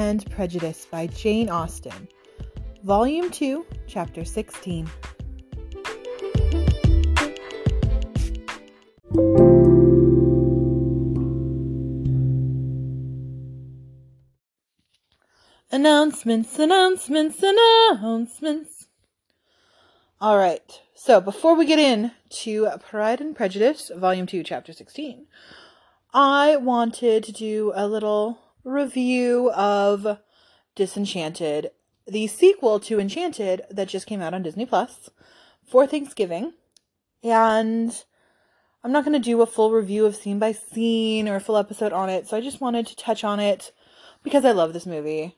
and Prejudice by Jane Austen, Volume 2, Chapter 16. Announcements, announcements, announcements. All right. So before we get in to Pride and Prejudice, Volume 2, Chapter 16, I wanted to do a little review of Disenchanted, the sequel to Enchanted that just came out on Disney Plus for Thanksgiving. And I'm not going to do a full review of scene by scene or a full episode on it, so I just wanted to touch on it because I love this movie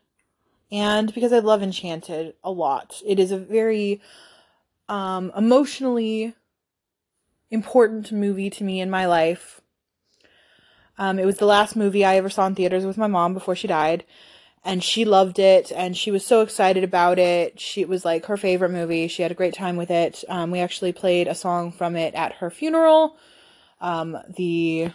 and because I love Enchanted a lot. It is a very um, emotionally important movie to me in my life. Um, it was the last movie I ever saw in theaters with my mom before she died, and she loved it, and she was so excited about it. She it was like her favorite movie. She had a great time with it. Um, we actually played a song from it at her funeral. Um, the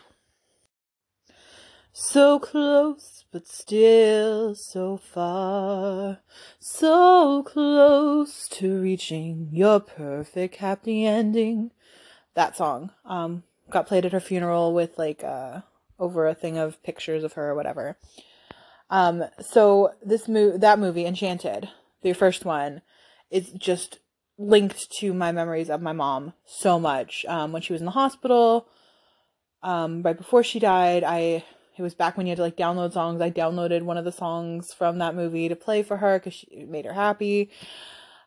so close but still so far, so close to reaching your perfect happy ending. That song um, got played at her funeral with like uh, over a thing of pictures of her or whatever. Um, so this movie, that movie, Enchanted, the first one, is just linked to my memories of my mom so much. Um, when she was in the hospital, um, right before she died, I it was back when you had to like download songs. I downloaded one of the songs from that movie to play for her because it made her happy.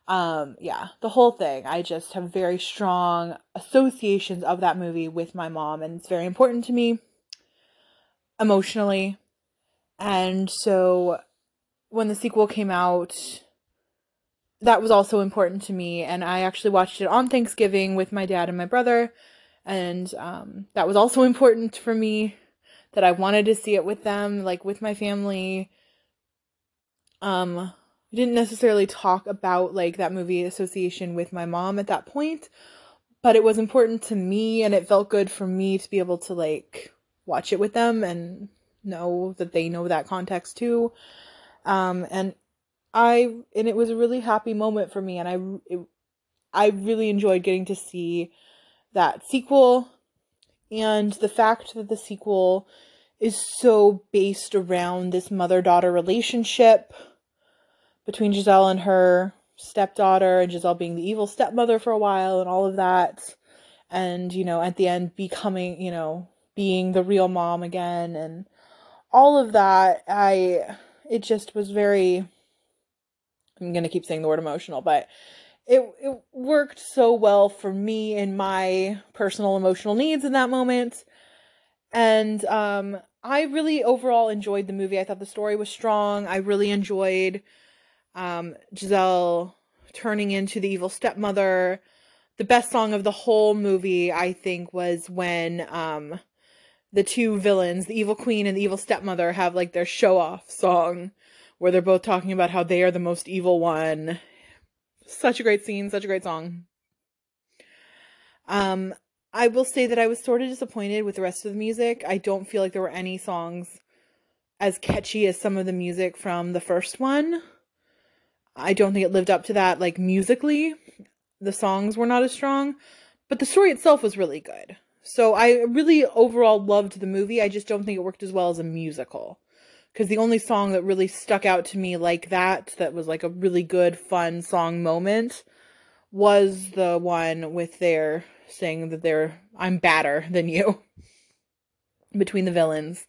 Um, yeah, the whole thing. I just have very strong associations of that movie with my mom, and it's very important to me emotionally. And so when the sequel came out, that was also important to me. And I actually watched it on Thanksgiving with my dad and my brother. And um, that was also important for me that I wanted to see it with them, like with my family. Um, we didn't necessarily talk about like that movie association with my mom at that point, but it was important to me and it felt good for me to be able to like watch it with them and know that they know that context too. Um, and I and it was a really happy moment for me and I it, I really enjoyed getting to see that sequel and the fact that the sequel is so based around this mother daughter relationship between Giselle and her stepdaughter, and Giselle being the evil stepmother for a while, and all of that. And, you know, at the end, becoming, you know, being the real mom again, and all of that. I, it just was very, I'm going to keep saying the word emotional, but it it worked so well for me in my personal emotional needs in that moment and um I really overall enjoyed the movie. I thought the story was strong. I really enjoyed um Giselle turning into the evil stepmother. The best song of the whole movie I think was when um the two villains, the evil queen and the evil stepmother have like their show off song where they're both talking about how they are the most evil one such a great scene, such a great song. Um, I will say that I was sort of disappointed with the rest of the music. I don't feel like there were any songs as catchy as some of the music from the first one. I don't think it lived up to that, like musically. The songs were not as strong, but the story itself was really good. So I really overall loved the movie. I just don't think it worked as well as a musical because the only song that really stuck out to me like that, that was like a really good, fun song moment, was the one with their saying that they're I'm badder than you between the villains.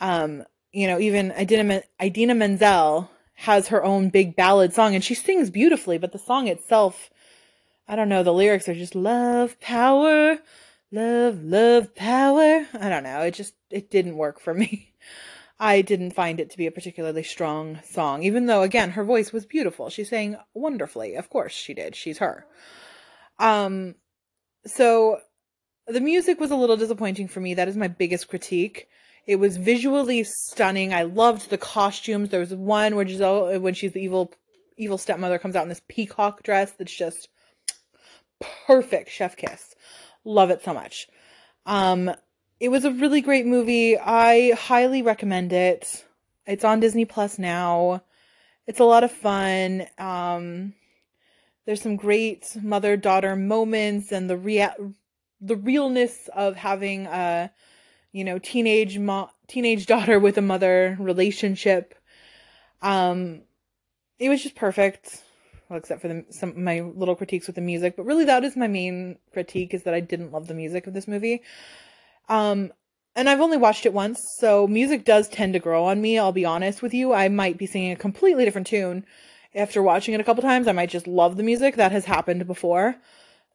Um, you know, even Idina, Idina Menzel has her own big ballad song and she sings beautifully, but the song itself, I don't know, the lyrics are just love, power, love, love, power. I don't know. It just, it didn't work for me. I didn't find it to be a particularly strong song, even though, again, her voice was beautiful. She sang wonderfully. Of course she did. She's her. Um, so the music was a little disappointing for me. That is my biggest critique. It was visually stunning. I loved the costumes. There was one where Giselle, when she's the evil, evil stepmother, comes out in this peacock dress that's just perfect chef kiss. Love it so much. Um, it was a really great movie. I highly recommend it. It's on Disney Plus now. It's a lot of fun. Um, there's some great mother daughter moments and the rea- the realness of having a you know teenage mo- teenage daughter with a mother relationship. Um, it was just perfect. Well, except for the, some my little critiques with the music, but really that is my main critique is that I didn't love the music of this movie. Um, and I've only watched it once, so music does tend to grow on me. I'll be honest with you. I might be singing a completely different tune after watching it a couple times. I might just love the music. That has happened before.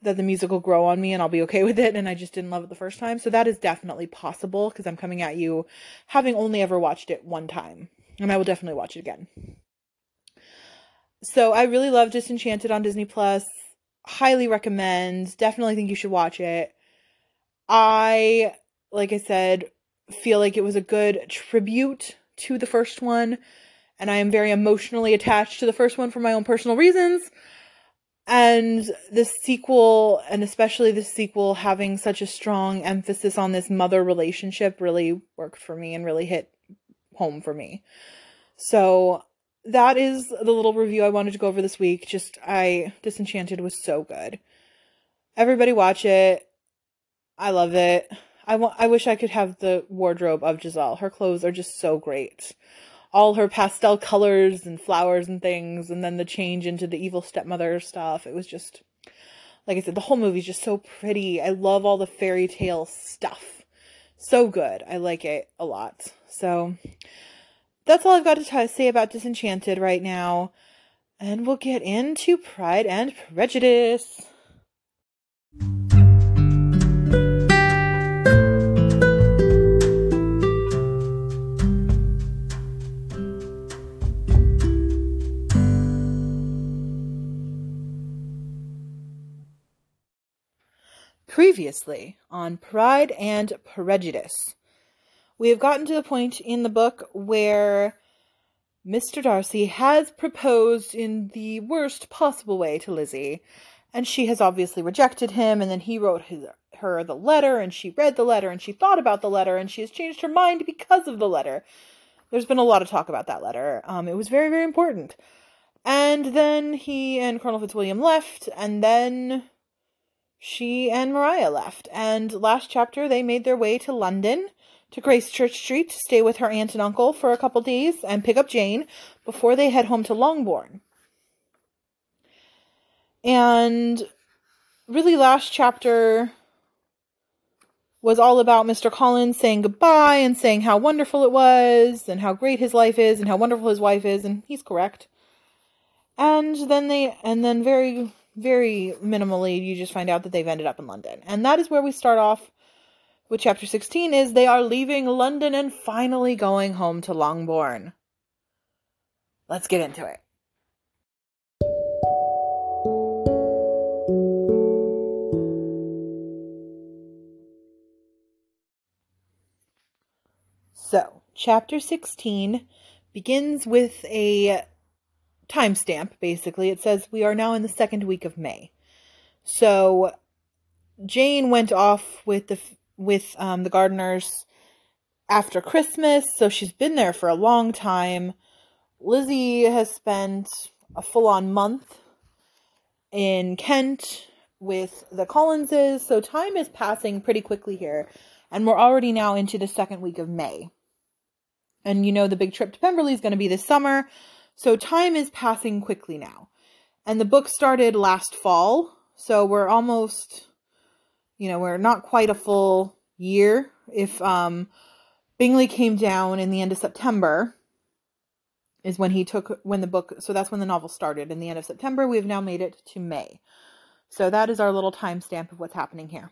That the music will grow on me and I'll be okay with it, and I just didn't love it the first time. So that is definitely possible because I'm coming at you having only ever watched it one time, and I will definitely watch it again. So I really love Disenchanted on Disney Plus. Highly recommend. Definitely think you should watch it. I like I said, feel like it was a good tribute to the first one. And I am very emotionally attached to the first one for my own personal reasons. And the sequel, and especially the sequel, having such a strong emphasis on this mother relationship really worked for me and really hit home for me. So that is the little review I wanted to go over this week. Just, I, Disenchanted was so good. Everybody watch it. I love it. I want I wish I could have the wardrobe of Giselle. Her clothes are just so great. All her pastel colors and flowers and things and then the change into the evil stepmother stuff. It was just like I said, the whole movie's just so pretty. I love all the fairy tale stuff. So good. I like it a lot. So that's all I've got to t- say about Disenchanted right now. And we'll get into Pride and Prejudice. Previously on Pride and Prejudice, we have gotten to the point in the book where Mr. Darcy has proposed in the worst possible way to Lizzie, and she has obviously rejected him, and then he wrote his, her the letter, and she read the letter, and she thought about the letter, and she has changed her mind because of the letter. There's been a lot of talk about that letter. Um, it was very, very important. And then he and Colonel Fitzwilliam left, and then she and Maria left. And last chapter, they made their way to London, to Gracechurch Street, to stay with her aunt and uncle for a couple days and pick up Jane before they head home to Longbourn. And really, last chapter was all about Mr. Collins saying goodbye and saying how wonderful it was and how great his life is and how wonderful his wife is, and he's correct. And then they, and then very very minimally you just find out that they've ended up in London. And that is where we start off with chapter 16 is they are leaving London and finally going home to Longbourn. Let's get into it. So, chapter 16 begins with a timestamp, basically. It says we are now in the second week of May. So Jane went off with the with um, the Gardiners after Christmas, so she's been there for a long time. Lizzie has spent a full on month in Kent with the Collinses, so time is passing pretty quickly here, and we're already now into the second week of May. And you know, the big trip to Pemberley is going to be this summer, so time is passing quickly now. And the book started last fall, so we're almost, you know, we're not quite a full year. If um, Bingley came down in the end of September, is when he took, when the book, so that's when the novel started. In the end of September, we have now made it to May. So that is our little timestamp of what's happening here.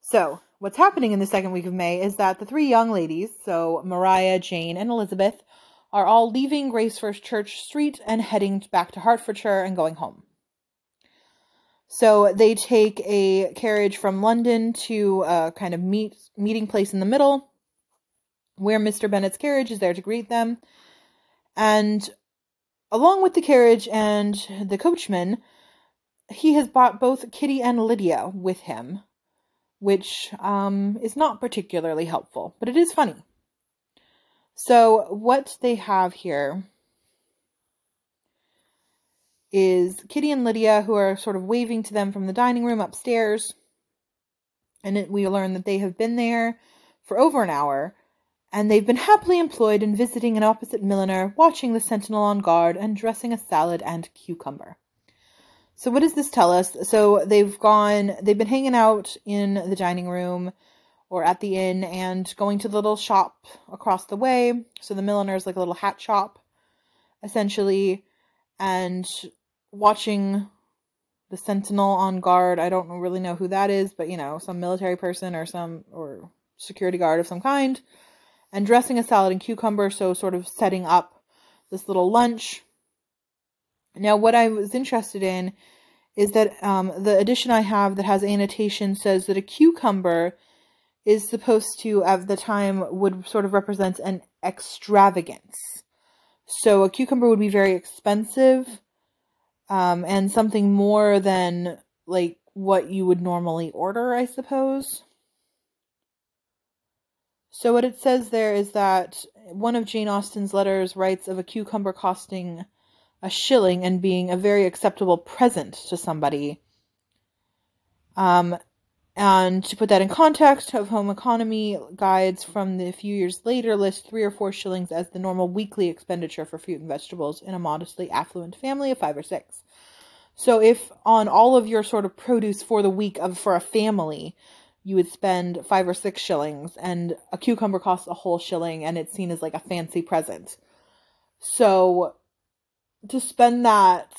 So, what's happening in the second week of May is that the three young ladies, so Maria, Jane, and Elizabeth, are all leaving Gracechurch Church Street and heading back to Hertfordshire and going home. So they take a carriage from London to a kind of meet meeting place in the middle, where Mr. Bennet's carriage is there to greet them. And along with the carriage and the coachman, he has brought both Kitty and Lydia with him which um, is not particularly helpful, but it is funny. So, what they have here is Kitty and Lydia, who are sort of waving to them from the dining room upstairs. And it, we learn that they have been there for over an hour, and they've been happily employed in visiting an opposite milliner, watching the sentinel on guard, and dressing a salad and cucumber. So, what does this tell us? So, they've gone, they've been hanging out in the dining room or at the inn and going to the little shop across the way. So, the milliner is like a little hat shop, essentially, and watching the sentinel on guard. I don't really know who that is, but you know, some military person or some or security guard of some kind. And dressing a salad and cucumber, so sort of setting up this little lunch. Now, what I was interested in is that um, the edition I have that has annotation says that a cucumber is supposed to, at the time, would sort of represent an extravagance. So a cucumber would be very expensive um, and something more than like what you would normally order, I suppose. So, what it says there is that one of Jane Austen's letters writes of a cucumber costing a shilling and being a very acceptable present to somebody. Um, and to put that in context, of home economy guides from the few years later list three or four shillings as the normal weekly expenditure for fruit and vegetables in a modestly affluent family of five or six. So if on all of your sort of produce for the week of for a family, you would spend five or six shillings, and a cucumber costs a whole shilling, and it's seen as like a fancy present. So to spend that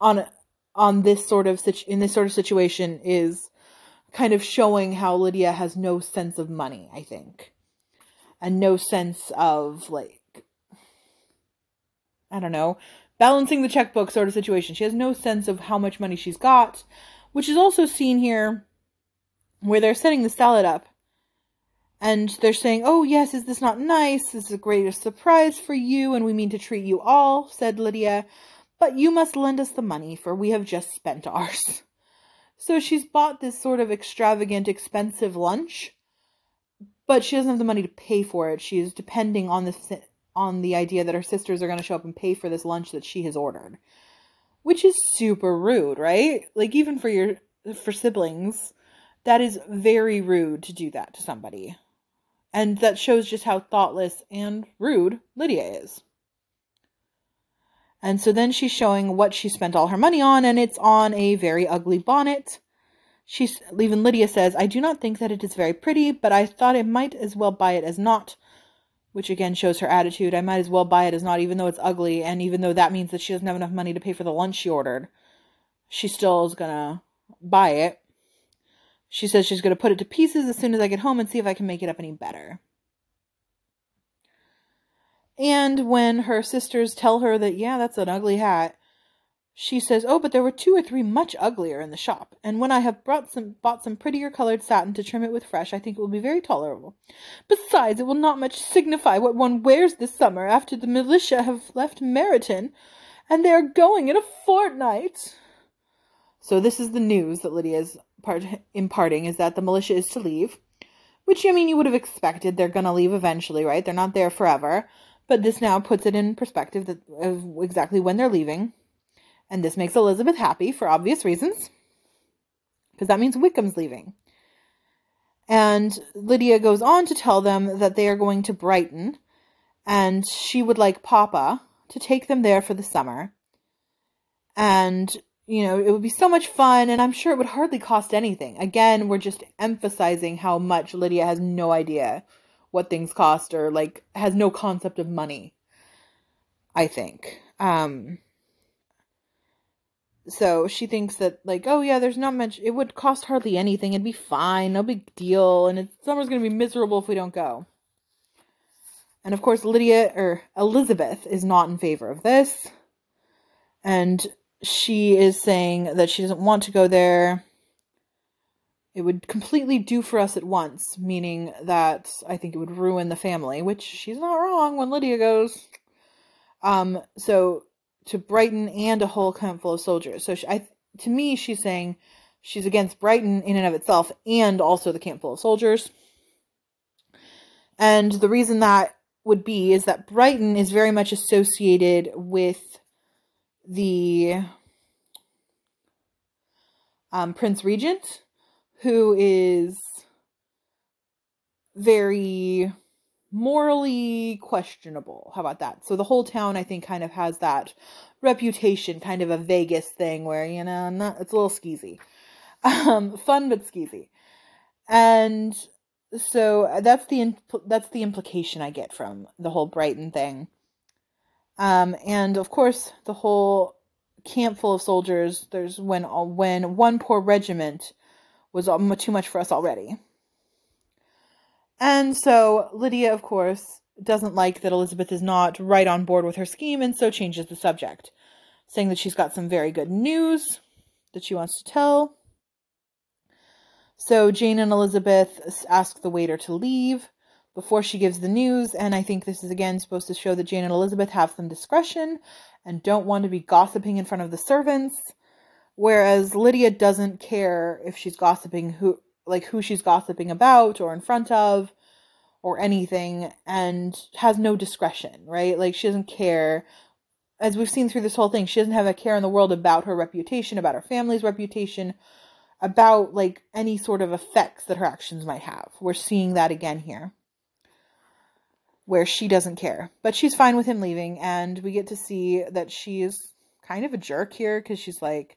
on on this sort of in this sort of situation is kind of showing how Lydia has no sense of money, I think. And no sense of like I don't know, balancing the checkbook sort of situation. She has no sense of how much money she's got, which is also seen here where they're setting the salad up. And they're saying, Oh, yes, is this not nice? This is a greatest surprise for you, and we mean to treat you all, said Lydia. But you must lend us the money, for we have just spent ours. So she's bought this sort of extravagant, expensive lunch, but she doesn't have the money to pay for it. She is depending on the on the idea that her sisters are going to show up and pay for this lunch that she has ordered, which is super rude, right? Like even for your for siblings, that is very rude to do that to somebody. And that shows just how thoughtless and rude Lydia is. And so then she's showing what she spent all her money on, and it's on a very ugly bonnet. She's even Lydia says, I do not think that it is very pretty, but I thought it might as well buy it as not. Which again shows her attitude. I might as well buy it as not, even though it's ugly, and even though that means that she doesn't have enough money to pay for the lunch she ordered. She still is gonna buy it. She says she's gonna put it to pieces as soon as I get home and see if I can make it up any better. And when her sisters tell her that, yeah, that's an ugly hat, she says, "Oh, but there were two or three much uglier in the shop, and when I have brought some bought some prettier colored satin to trim it with fresh, I think it will be very tolerable. Besides, it will not much signify what one wears this summer after the militia have left Meryton, and they are going in a fortnight." So this is the news that Lydia is part imparting: is that the militia is to leave, which I mean you would have expected. They're gonna leave eventually, right? They're not there forever. But this now puts it in perspective that, of exactly when they're leaving. And this makes Elizabeth happy for obvious reasons. Because that means Wickham's leaving. And Lydia goes on to tell them that they are going to Brighton. And she would like Papa to take them there for the summer. And, you know, it would be so much fun. And I'm sure it would hardly cost anything. Again, we're just emphasizing how much Lydia has no idea what things cost or like has no concept of money. I think. Um so she thinks that like oh yeah there's not much it would cost hardly anything. It'd be fine. No big deal. And it's summer's going to be miserable if we don't go. And of course lydia or elizabeth is not in favor of this. And she is saying that she doesn't want to go there it would completely do for us at once, meaning that I think it would ruin the family, which she's not wrong when Lydia goes. Um, so to Brighton and a whole camp full of soldiers. So she, I, to me, she's saying she's against Brighton in and of itself, and also the camp full of soldiers. And the reason that would be is that Brighton is very much associated with the um, Prince Regent, who is very morally questionable. How about that? So the whole town, I think, kind of has that reputation, kind of a Vegas thing where, you know, not, it's a little skeezy. Um, fun, but skeezy. And so that's the that's the implication I get from the whole Brighton thing. Um, and of course, the whole camp full of soldiers. There's when when one poor regiment was too much for us already. And so Lydia, of course, doesn't like that Elizabeth is not right on board with her scheme and so changes the subject, saying that she's got some very good news that she wants to tell. So Jane and Elizabeth ask the waiter to leave before she gives the news, and I think this is again supposed to show that Jane and Elizabeth have some discretion and don't want to be gossiping in front of the servants, whereas Lydia doesn't care if she's gossiping who like who she's gossiping about or in front of or anything and has no discretion, right? Like she doesn't care as we've seen through this whole thing, she doesn't have a care in the world about her reputation, about her family's reputation, about like any sort of effects that her actions might have. We're seeing that again here. Where she doesn't care. But she's fine with him leaving and we get to see that she's kind of a jerk here cuz she's like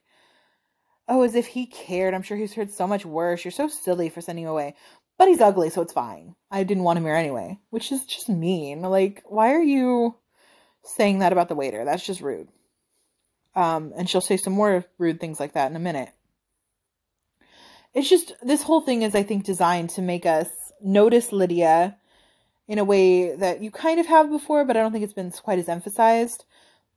Oh, as if he cared. I'm sure he's heard so much worse. You're so silly for sending him away. But he's ugly, so it's fine. I didn't want him here anyway. Which is just mean. Like, why are you saying that about the waiter? That's just rude. Um, and she'll say some more rude things like that in a minute. It's just, this whole thing is, I think, designed to make us notice Lydia in a way that you kind of have before, but I don't think it's been quite as emphasized.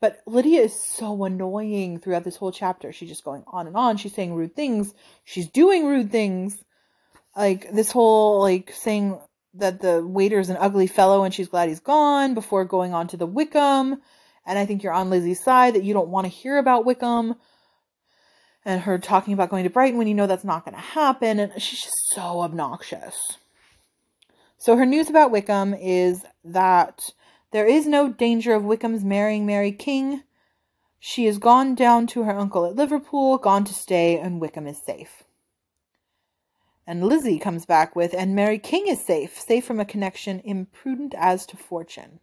But Lydia is so annoying throughout this whole chapter. She's just going on and on. She's saying rude things. She's doing rude things. Like this whole like saying that the waiter is an ugly fellow and she's glad he's gone before going on to the Wickham. And I think you're on Lizzie's side that you don't want to hear about Wickham. And her talking about going to Brighton when you know that's not going to happen. And she's just so obnoxious. So her news about Wickham is that there is no danger of Wickham's marrying Mary King. She has gone down to her uncle at Liverpool, gone to stay, and Wickham is safe. And Lizzie comes back with, and Mary King is safe, safe from a connection imprudent as to fortune.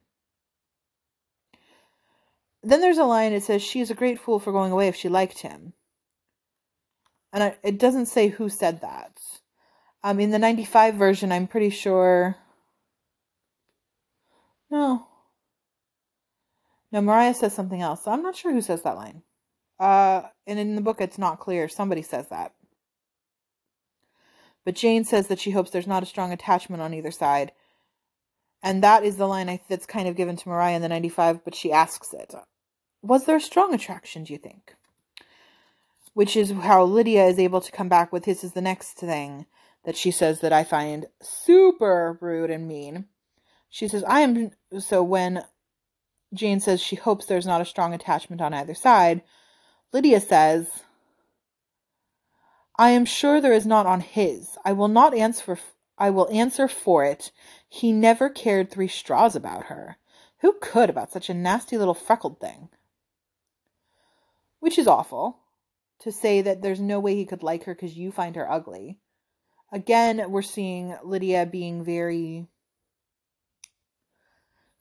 Then there's a line that says, She is a great fool for going away if she liked him. And I, it doesn't say who said that. Um, in the 95 version, I'm pretty sure. No, no, Mariah says something else. I'm not sure who says that line. Uh, and in the book, it's not clear. Somebody says that. But Jane says that she hopes there's not a strong attachment on either side. And that is the line I, that's kind of given to Mariah in the 95, but she asks it. Was there a strong attraction, do you think? Which is how Lydia is able to come back with this is the next thing that she says that I find super rude and mean. She says, I am so when Jane says she hopes there's not a strong attachment on either side. Lydia says, I am sure there is not on his. I will not answer for, I will answer for it. He never cared three straws about her. Who could about such a nasty little freckled thing? Which is awful. To say that there's no way he could like her because you find her ugly. Again, we're seeing Lydia being very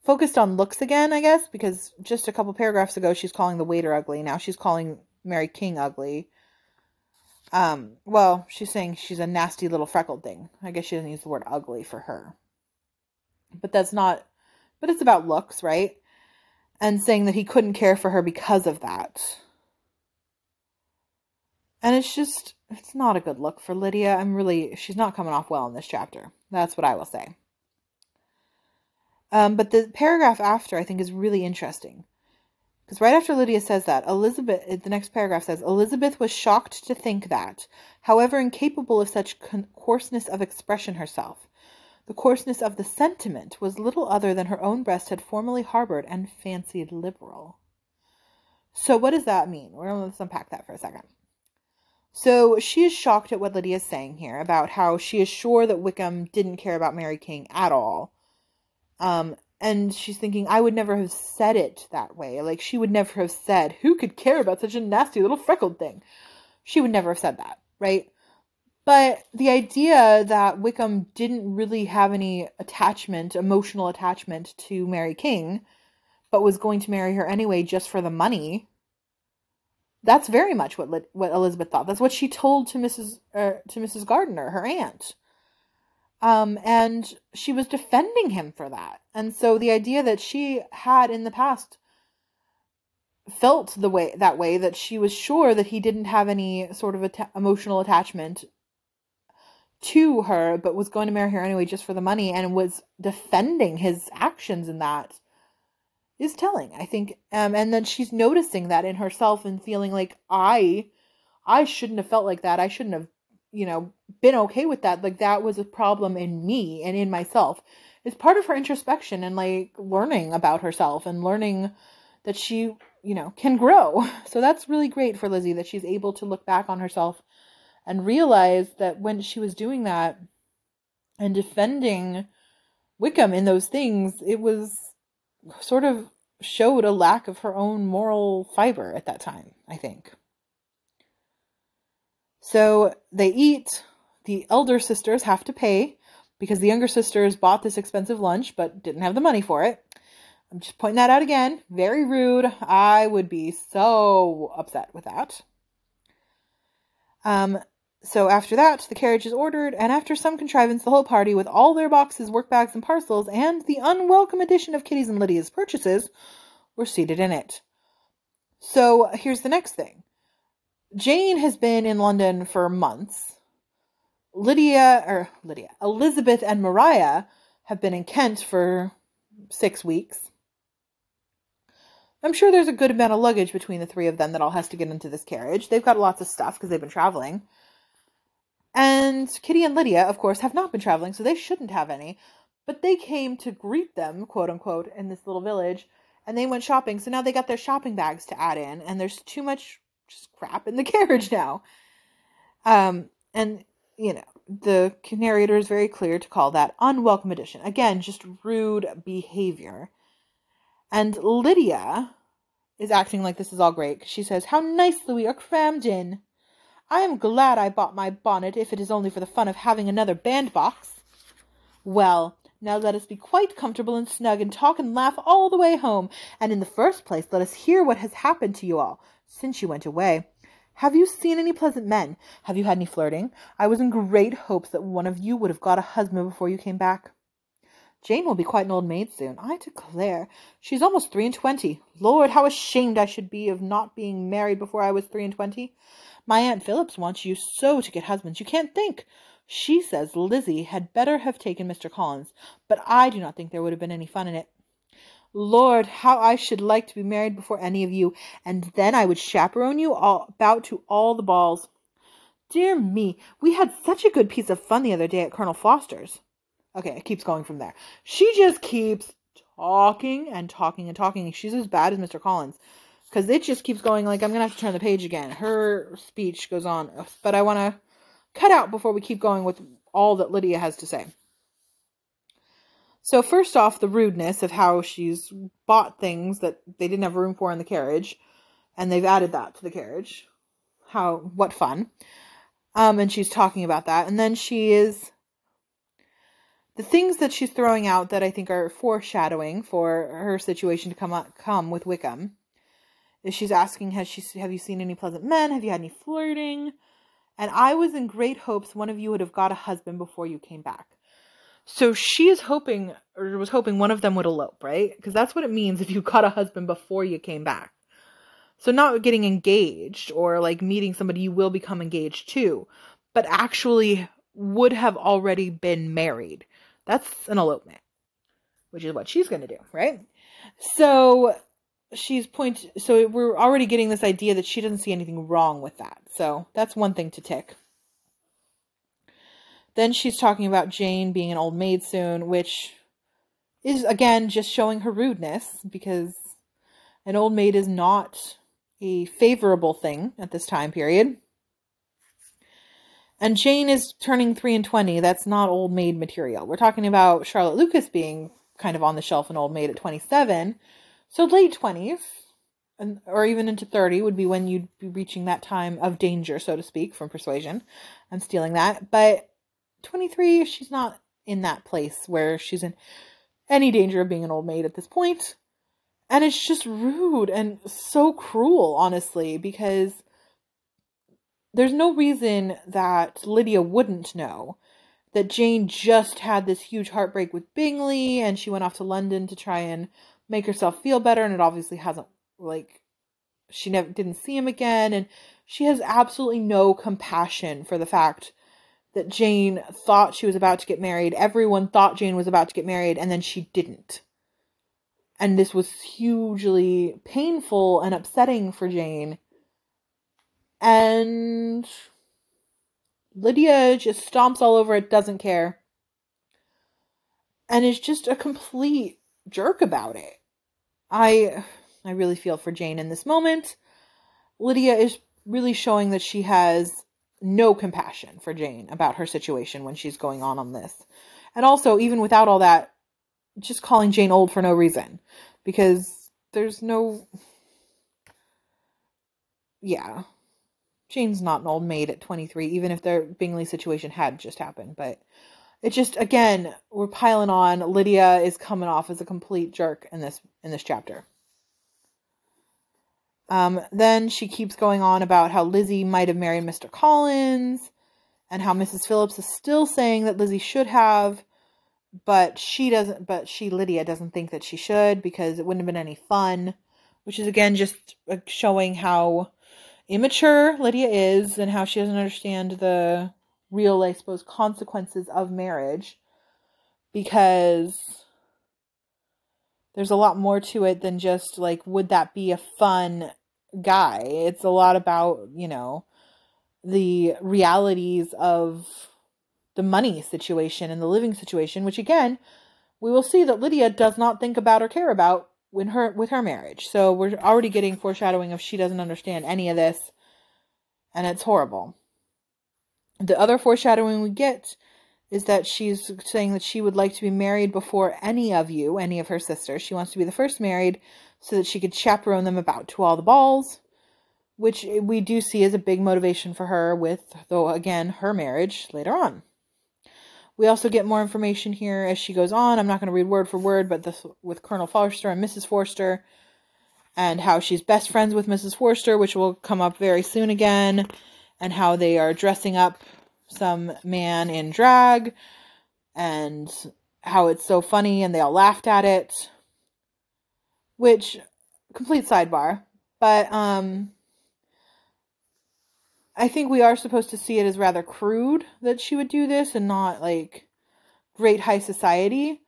focused on looks again, I guess, because just a couple paragraphs ago she's calling the waiter ugly. Now she's calling Mary King ugly. Um, well, she's saying she's a nasty little freckled thing. I guess she doesn't use the word ugly for her. But that's not but it's about looks, right? And saying that he couldn't care for her because of that. And it's just it's not a good look for Lydia. I'm really she's not coming off well in this chapter. That's what I will say. Um, but the paragraph after I think is really interesting. Because right after Lydia says that, Elizabeth, uh, the next paragraph says, Elizabeth was shocked to think that, however incapable of such con- coarseness of expression herself, the coarseness of the sentiment was little other than her own breast had formerly harbored and fancied liberal. So, what does that mean? We're going to unpack that for a second. So, she is shocked at what Lydia is saying here about how she is sure that Wickham didn't care about Mary King at all um, and she's thinking, I would never have said it that way. Like, she would never have said, Who could care about such a nasty little freckled thing? She would never have said that, right? But the idea that Wickham didn't really have any attachment, emotional attachment to Mary King, but was going to marry her anyway just for the money, that's very much what what Elizabeth thought. That's what she told to Mrs. Uh, to Mrs. Gardiner, her aunt. Um, and she was defending him for that. And so the idea that she had in the past felt the way that way that she was sure that he didn't have any sort of att- emotional attachment to her but was going to marry her anyway just for the money and was defending his actions in that is telling i think um and then she's noticing that in herself and feeling like i i shouldn't have felt like that i shouldn't have you know been okay with that like that was a problem in me and in myself. It's part of her introspection and like learning about herself and learning that she you know can grow. So that's really great for lizzie that she's able to look back on herself and realize that when she was doing that and defending wickham in those things it was sort of showed a lack of her own moral fiber at that time i think so they eat. The elder sisters have to pay because the younger sisters bought this expensive lunch but didn't have the money for it. I'm just pointing that out again. Very rude. I would be so upset with that. Um, so after that, the carriage is ordered, and after some contrivance, the whole party, with all their boxes, work bags, and parcels, and the unwelcome addition of Kitty's and Lydia's purchases, were seated in it. So here's the next thing. Jane has been in London for months. Lydia, or Lydia, Elizabeth and Maria have been in Kent for six weeks. I'm sure there's a good amount of luggage between the three of them that all has to get into this carriage. They've got lots of stuff because they've been traveling. And Kitty and Lydia, of course, have not been traveling, so they shouldn't have any. But they came to greet them, quote unquote, in this little village, and they went shopping. So now they got their shopping bags to add in, and there's too much just crap in the carriage now. Um, and you know, the narrator is very clear to call that unwelcome addition. Again, just rude behavior. And Lydia is acting like this is all great. She says, How nicely we are crammed in. I am glad I bought my bonnet, if it is only for the fun of having another bandbox. Well, now let us be quite comfortable and snug and talk and laugh all the way home. And in the first place, let us hear what has happened to you all since you went away. Have you seen any pleasant men? Have you had any flirting? I was in great hopes that one of you would have got a husband before you came back. Jane will be quite an old maid soon, I declare. She's almost three and twenty. Lord, how ashamed I should be of not being married before I was three and twenty. My Aunt Phillips wants you so to get husbands, you can't think. She says Lizzie had better have taken Mr. Collins, but I do not think there would have been any fun in it. Lord, how I should like to be married before any of you, and then I would chaperone you all about to all the balls. Dear me, we had such a good piece of fun the other day at Colonel Forster's. Okay, it keeps going from there. She just keeps talking and talking and talking. She's as bad as Mr. Collins. Because it just keeps going like I'm gonna have to turn the page again. Her speech goes on. But I wanna cut out before we keep going with all that Lydia has to say. So first off, the rudeness of how she's bought things that they didn't have room for in the carriage, and they've added that to the carriage. How what fun! Um, and she's talking about that, and then she is the things that she's throwing out that I think are foreshadowing for her situation to come up, come with Wickham. Is she's asking, has she have you seen any pleasant men? Have you had any flirting? And I was in great hopes one of you would have got a husband before you came back. So she is hoping, or was hoping one of them would elope, right? Because that's what it means if you got a husband before you came back. So not getting engaged or like meeting somebody you will become engaged to, but actually would have already been married. That's an elopement, which is what she's going to do, right? So she's point so we're already getting this idea that she doesn't see anything wrong with that. So that's one thing to tick. Then she's talking about Jane being an old maid soon, which is again just showing her rudeness because an old maid is not a favorable thing at this time period. And Jane is turning 3 and 20. That's not old maid material. We're talking about Charlotte Lucas being kind of on the shelf and old maid at 27. So late 20s, and, or even into 30 would be when you'd be reaching that time of danger, so to speak, from persuasion. I'm stealing that. But 23, she's not in that place where she's in any danger of being an old maid at this point. And it's just rude and so cruel, honestly, because there's no reason that Lydia wouldn't know that Jane just had this huge heartbreak with Bingley and she went off to London to try and make herself feel better and it obviously hasn't like she never didn't see him again and she has absolutely no compassion for the fact that Jane thought she was about to get married. Everyone thought Jane was about to get married and then she didn't. And this was hugely painful and upsetting for Jane. And Lydia just stomps all over it, doesn't care. And is just a complete jerk about it. I I really feel for Jane in this moment. Lydia is really showing that she has no compassion for Jane about her situation when she's going on on this. And also, even without all that, just calling Jane old for no reason. Because there's no. Yeah. Jane's not an old maid at 23, even if their Bingley situation had just happened. But it just, again, we're piling on. Lydia is coming off as a complete jerk in this in this chapter. Um, then she keeps going on about how Lizzie might have married Mr. Collins and how Mrs. Phillips is still saying that Lizzie should have, but she doesn't, but she, Lydia, doesn't think that she should because it wouldn't have been any fun, which is again just showing how immature Lydia is and how she doesn't understand the real, I suppose, consequences of marriage because there's a lot more to it than just like would that be a fun guy? It's a lot about you know the realities of the money situation and the living situation which again we will see that lydia does not think about or care about when her with her marriage. So we're already getting foreshadowing of she doesn't understand any of this and it's horrible. The other foreshadowing we get is that she's saying that she would like to be married before any of you, any of her sisters. She wants to be the first married so that she could chaperone them about to all the balls, which we do see as a big motivation for her with, though, again, her marriage later on. We also get more information here as she goes on. I'm not going to read word for word, but this with Colonel Forster and Mrs. Forster, and how she's best friends with Mrs. Forster, which will come up very soon again, and how they are dressing up some man in drag and how it's so funny and they all laughed at it which complete sidebar but um i think we are supposed to see it as rather crude that she would do this and not like great high society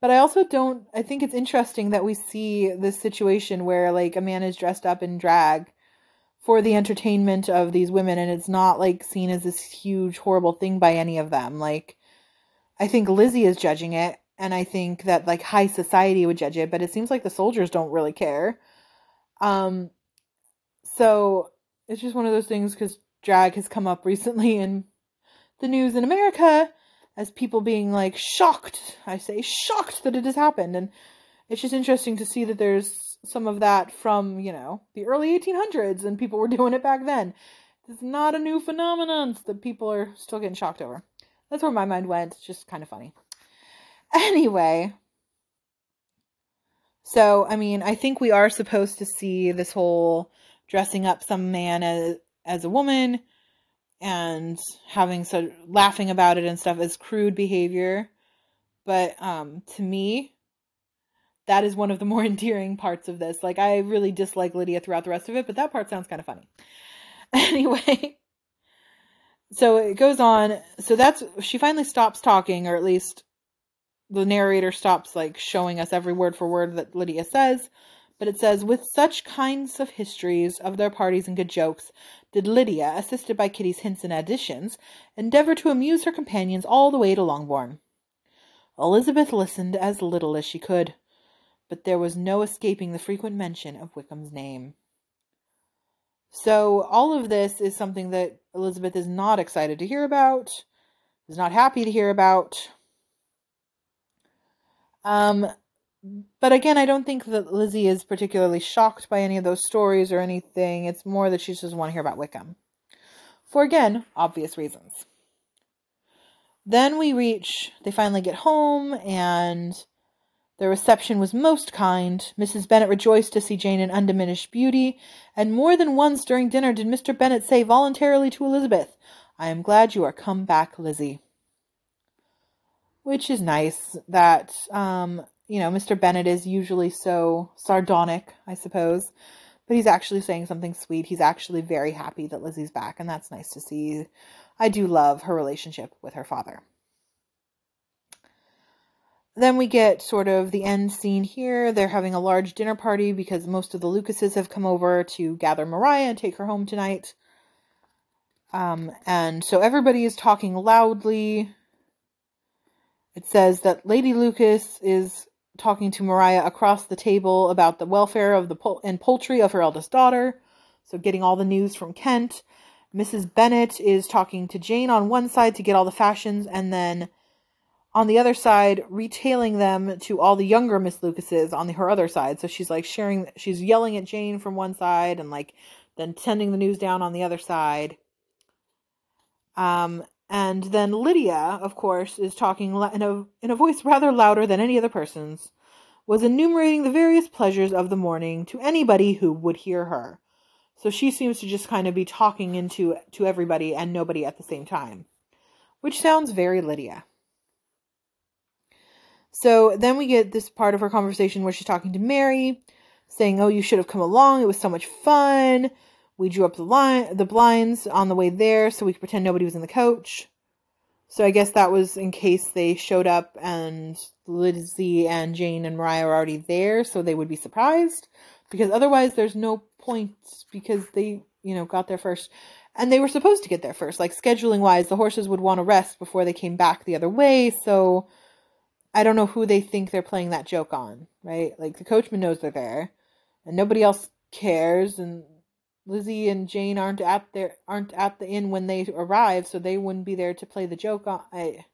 but i also don't i think it's interesting that we see this situation where like a man is dressed up in drag for the entertainment of these women and it's not like seen as this huge horrible thing by any of them. Like i think lizzie is judging it and i think that like high society would judge it but it seems like the soldiers don't really care. Um so it's just one of those things because drag has come up recently in the news in america as people being like shocked. I say shocked that it has happened and it's just interesting to see that there's some of that from, you know, the early 1800s and people were doing it back then. It's not a new phenomenon that people are still getting shocked over. That's where my mind went. It's just kind of funny. Anyway, so I mean, I think we are supposed to see this whole dressing up some man as as a woman and having so laughing about it and stuff as crude behavior. But um to me, that is one of the more endearing parts of this. Like I really dislike Lydia throughout the rest of it, but that part sounds kind of funny. Anyway, so it goes on. So that's she finally stops talking, or at least the narrator stops like showing us every word for word that Lydia says. But it says, with such kinds of histories of their parties and good jokes, did Lydia, assisted by Kitty's hints and additions, endeavour to amuse her companions all the way to Longbourn. Elizabeth listened as little as she could but there was no escaping the frequent mention of Wickham's name. So, all of this is something that Elizabeth is not excited to hear about, is not happy to hear about. Um, but again, I don't think that Lizzy is particularly shocked by any of those stories or anything. It's more that she just doesn't want to hear about Wickham. For again, obvious reasons. Then we reach, they finally get home, and the reception was most kind. Mrs. Bennet rejoiced to see Jane in undiminished beauty, and more than once during dinner did Mr. Bennet say voluntarily to Elizabeth, I am glad you are come back, Lizzy. Which is nice that, um, you know, Mr. Bennet is usually so sardonic, I suppose, but he's actually saying something sweet. He's actually very happy that Lizzy's back, and that's nice to see. I do love her relationship with her father. Then we get sort of the end scene here. They're having a large dinner party because most of the Lucases have come over to gather Mariah and take her home tonight. Um, and so everybody is talking loudly. It says that Lady Lucas is talking to Mariah across the table about the welfare of the pol- and poultry of her eldest daughter. So getting all the news from Kent. Mrs. Bennet is talking to Jane on one side to get all the fashions, and then on the other side, retailing them to all the younger Miss Lucases on the, her other side. So she's like sharing, she's yelling at Jane from one side and like then sending the news down on the other side. Um, and then Lydia, of course, is talking in a, in a voice rather louder than any other person's, was enumerating the various pleasures of the morning to anybody who would hear her. So she seems to just kind of be talking into to everybody and nobody at the same time, which sounds very Lydia. So then we get this part of her conversation where she's talking to Mary, saying, "Oh, you should have come along. It was so much fun. We drew up the line, the blinds on the way there, so we could pretend nobody was in the coach." So I guess that was in case they showed up and Lizzy and Jane and Mariah are already there, so they would be surprised. Because otherwise, there's no point because they, you know, got there first. And they were supposed to get there first. Like, scheduling wise, the horses would want to rest before they came back the other way, so I don't know who they think they're playing that joke on, right? Like the coachman knows they're there, and nobody else cares, and Lizzy and Jane aren't at their aren't at the inn when they arrive, so they wouldn't be there to play the joke on. I,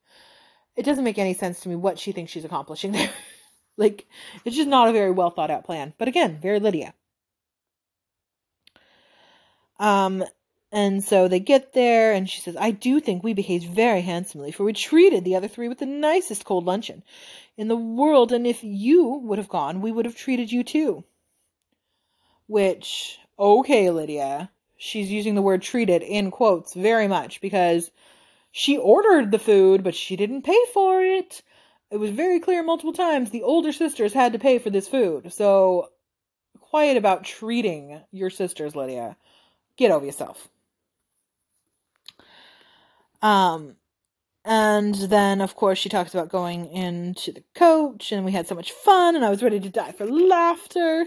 it doesn't make any sense to me what she thinks she's accomplishing there. like it's just not a very well thought out plan. But again, very Lydia. Um, and so they get there, and she says, I do think we behaved very handsomely, for we treated the other three with the nicest cold luncheon in the world, and if you would have gone, we would have treated you too. Which, okay, Lydia, she's using the word treated in quotes very much because she ordered the food, but she didn't pay for it. It was very clear multiple times the older sisters had to pay for this food. So, quiet about treating your sisters, Lydia. Get over yourself. Um, and then, of course, she talks about going into the coach, and we had so much fun, and I was ready to die for laughter.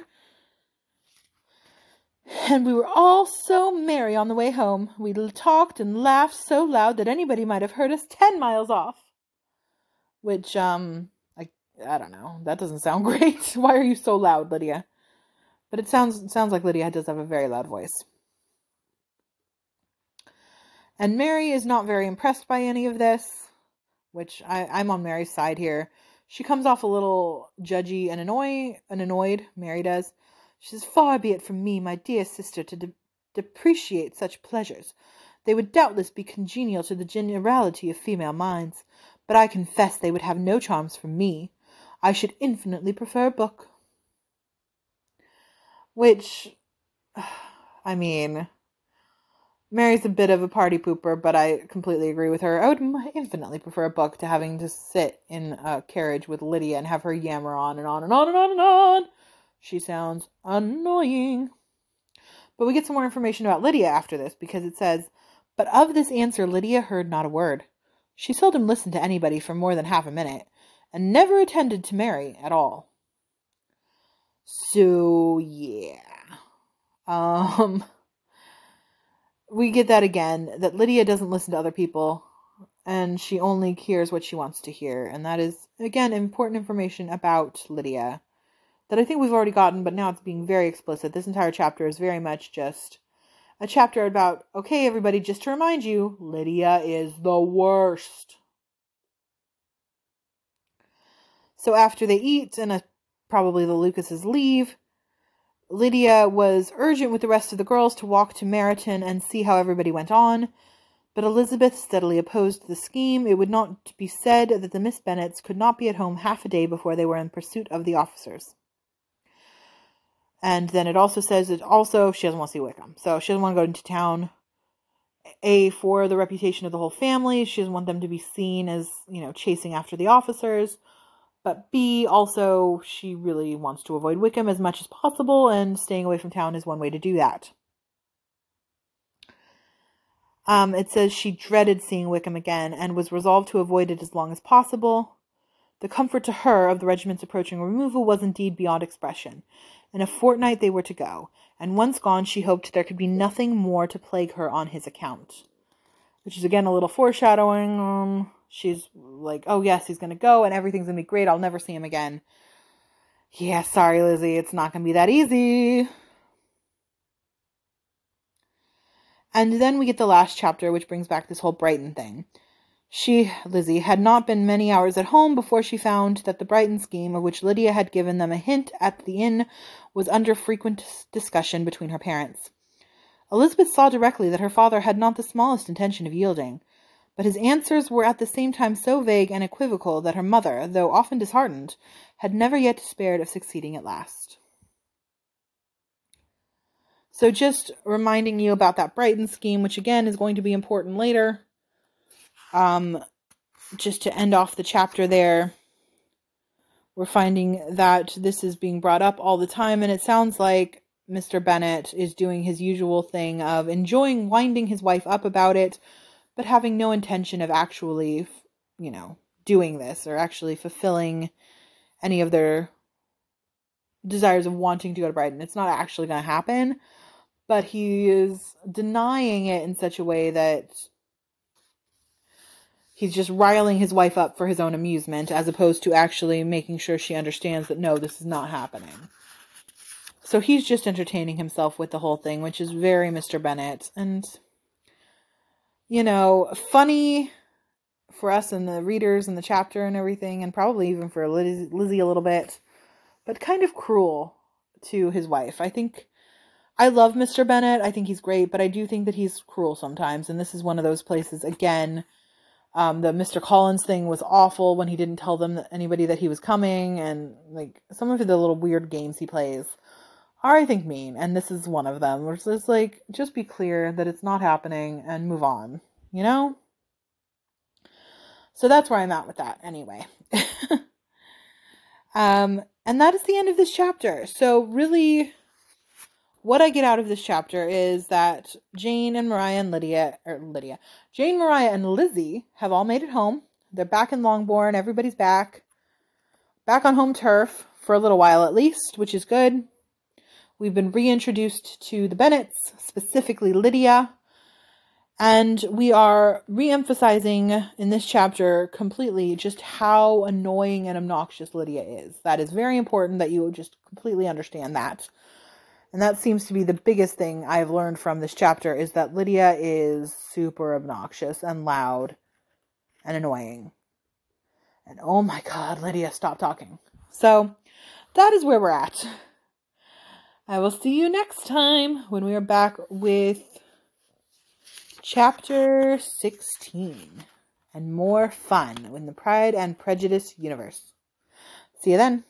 And we were all so merry on the way home. We talked and laughed so loud that anybody might have heard us ten miles off. Which, um, I, I don't know. That doesn't sound great. Why are you so loud, Lydia? But it sounds it sounds like Lydia does have a very loud voice. And Mary is not very impressed by any of this, which I, I'm on Mary's side here. She comes off a little judgy and annoy, and annoyed. Mary does. She says, "Far be it from me, my dear sister, to de- depreciate such pleasures. They would doubtless be congenial to the generality of female minds, but I confess they would have no charms for me. I should infinitely prefer a book." Which, I mean, Mary's a bit of a party pooper, but I completely agree with her. I would infinitely prefer a book to having to sit in a carriage with Lydia and have her yammer on and on and on and on and on. She sounds annoying. But we get some more information about Lydia after this because it says, But of this answer Lydia heard not a word. She seldom listened to anybody for more than half a minute, and never attended to Mary at all. So, yeah. Um we get that again that Lydia doesn't listen to other people and she only hears what she wants to hear. And that is, again, important information about Lydia that I think we've already gotten, but now it's being very explicit. This entire chapter is very much just a chapter about, okay, everybody, just to remind you, Lydia is the worst. So after they eat and uh, probably the Lucases leave, Lydia was urgent with the rest of the girls to walk to Meryton and see how everybody went on. But Elizabeth steadily opposed the scheme. It would not be said that the Miss Bennets could not be at home half a day before they were in pursuit of the officers. And then it also says that also she doesn't want to see Wickham. So she doesn't want to go into town. A, for the reputation of the whole family. She doesn't want them to be seen as, you know, chasing after the officers. But B, also, she really wants to avoid Wickham as much as possible, and staying away from town is one way to do that. Um, it says she dreaded seeing Wickham again and was resolved to avoid it as long as possible. The comfort to her of the regiment's approaching removal was indeed beyond expression. In a fortnight they were to go, and once gone she hoped there could be nothing more to plague her on his account. Which is again a little foreshadowing. Um, she's like, oh yes, he's gonna go and everything's gonna be great. I'll never see him again. Yeah, sorry, Lizzy, it's not gonna be that easy. And then we get the last chapter, which brings back this whole Brighton thing. She, Lizzy, had not been many hours at home before she found that the Brighton scheme, of which Lydia had given them a hint at the inn, was under frequent discussion between her parents. Elizabeth saw directly that her father had not the smallest intention of yielding, but his answers were at the same time so vague and equivocal that her mother, though often disheartened, had never yet despaired of succeeding at last. So just reminding you about that Brighton scheme, which again is going to be important later. Um, just to end off the chapter there, we're finding that this is being brought up all the time, and it sounds like Mr. Bennet is doing his usual thing of enjoying winding his wife up about it, but having no intention of actually, you know, doing this or actually fulfilling any of their desires of wanting to go to Brighton. It's not actually going to happen but he is denying it in such a way that he's just riling his wife up for his own amusement as opposed to actually making sure she understands that no, this is not happening. So he's just entertaining himself with the whole thing, which is very Mr. Bennet And, you know, funny for us and the readers and the chapter and everything, and probably even for Liz- Lizzy a little bit, but kind of cruel to his wife. I think I love Mr. Bennet. I think he's great, but I do think that he's cruel sometimes. And this is one of those places again. Um, the Mr. Collins thing was awful when he didn't tell them that anybody that he was coming, and like some of the little weird games he plays are, I think, mean. And this is one of them, which is like just be clear that it's not happening and move on. You know. So that's where I'm at with that. Anyway. um, and that is the end of this chapter. So really what I get out of this chapter is that Jane and Mariah and Lydia, or Lydia, Jane, Mariah, and Lizzy have all made it home. They're back in Longbourn. Everybody's back. Back on home turf for a little while at least, which is good. We've been reintroduced to the Bennets, specifically Lydia. And we are re emphasizing in this chapter completely just how annoying and obnoxious Lydia is. That is very important that you just completely understand that. And that seems to be the biggest thing I've learned from this chapter is that Lydia is super obnoxious and loud and annoying. And oh my god, Lydia, stop talking. So that is where we're at. I will see you next time when we are back with chapter 16 and more fun in the Pride and Prejudice universe. See you then.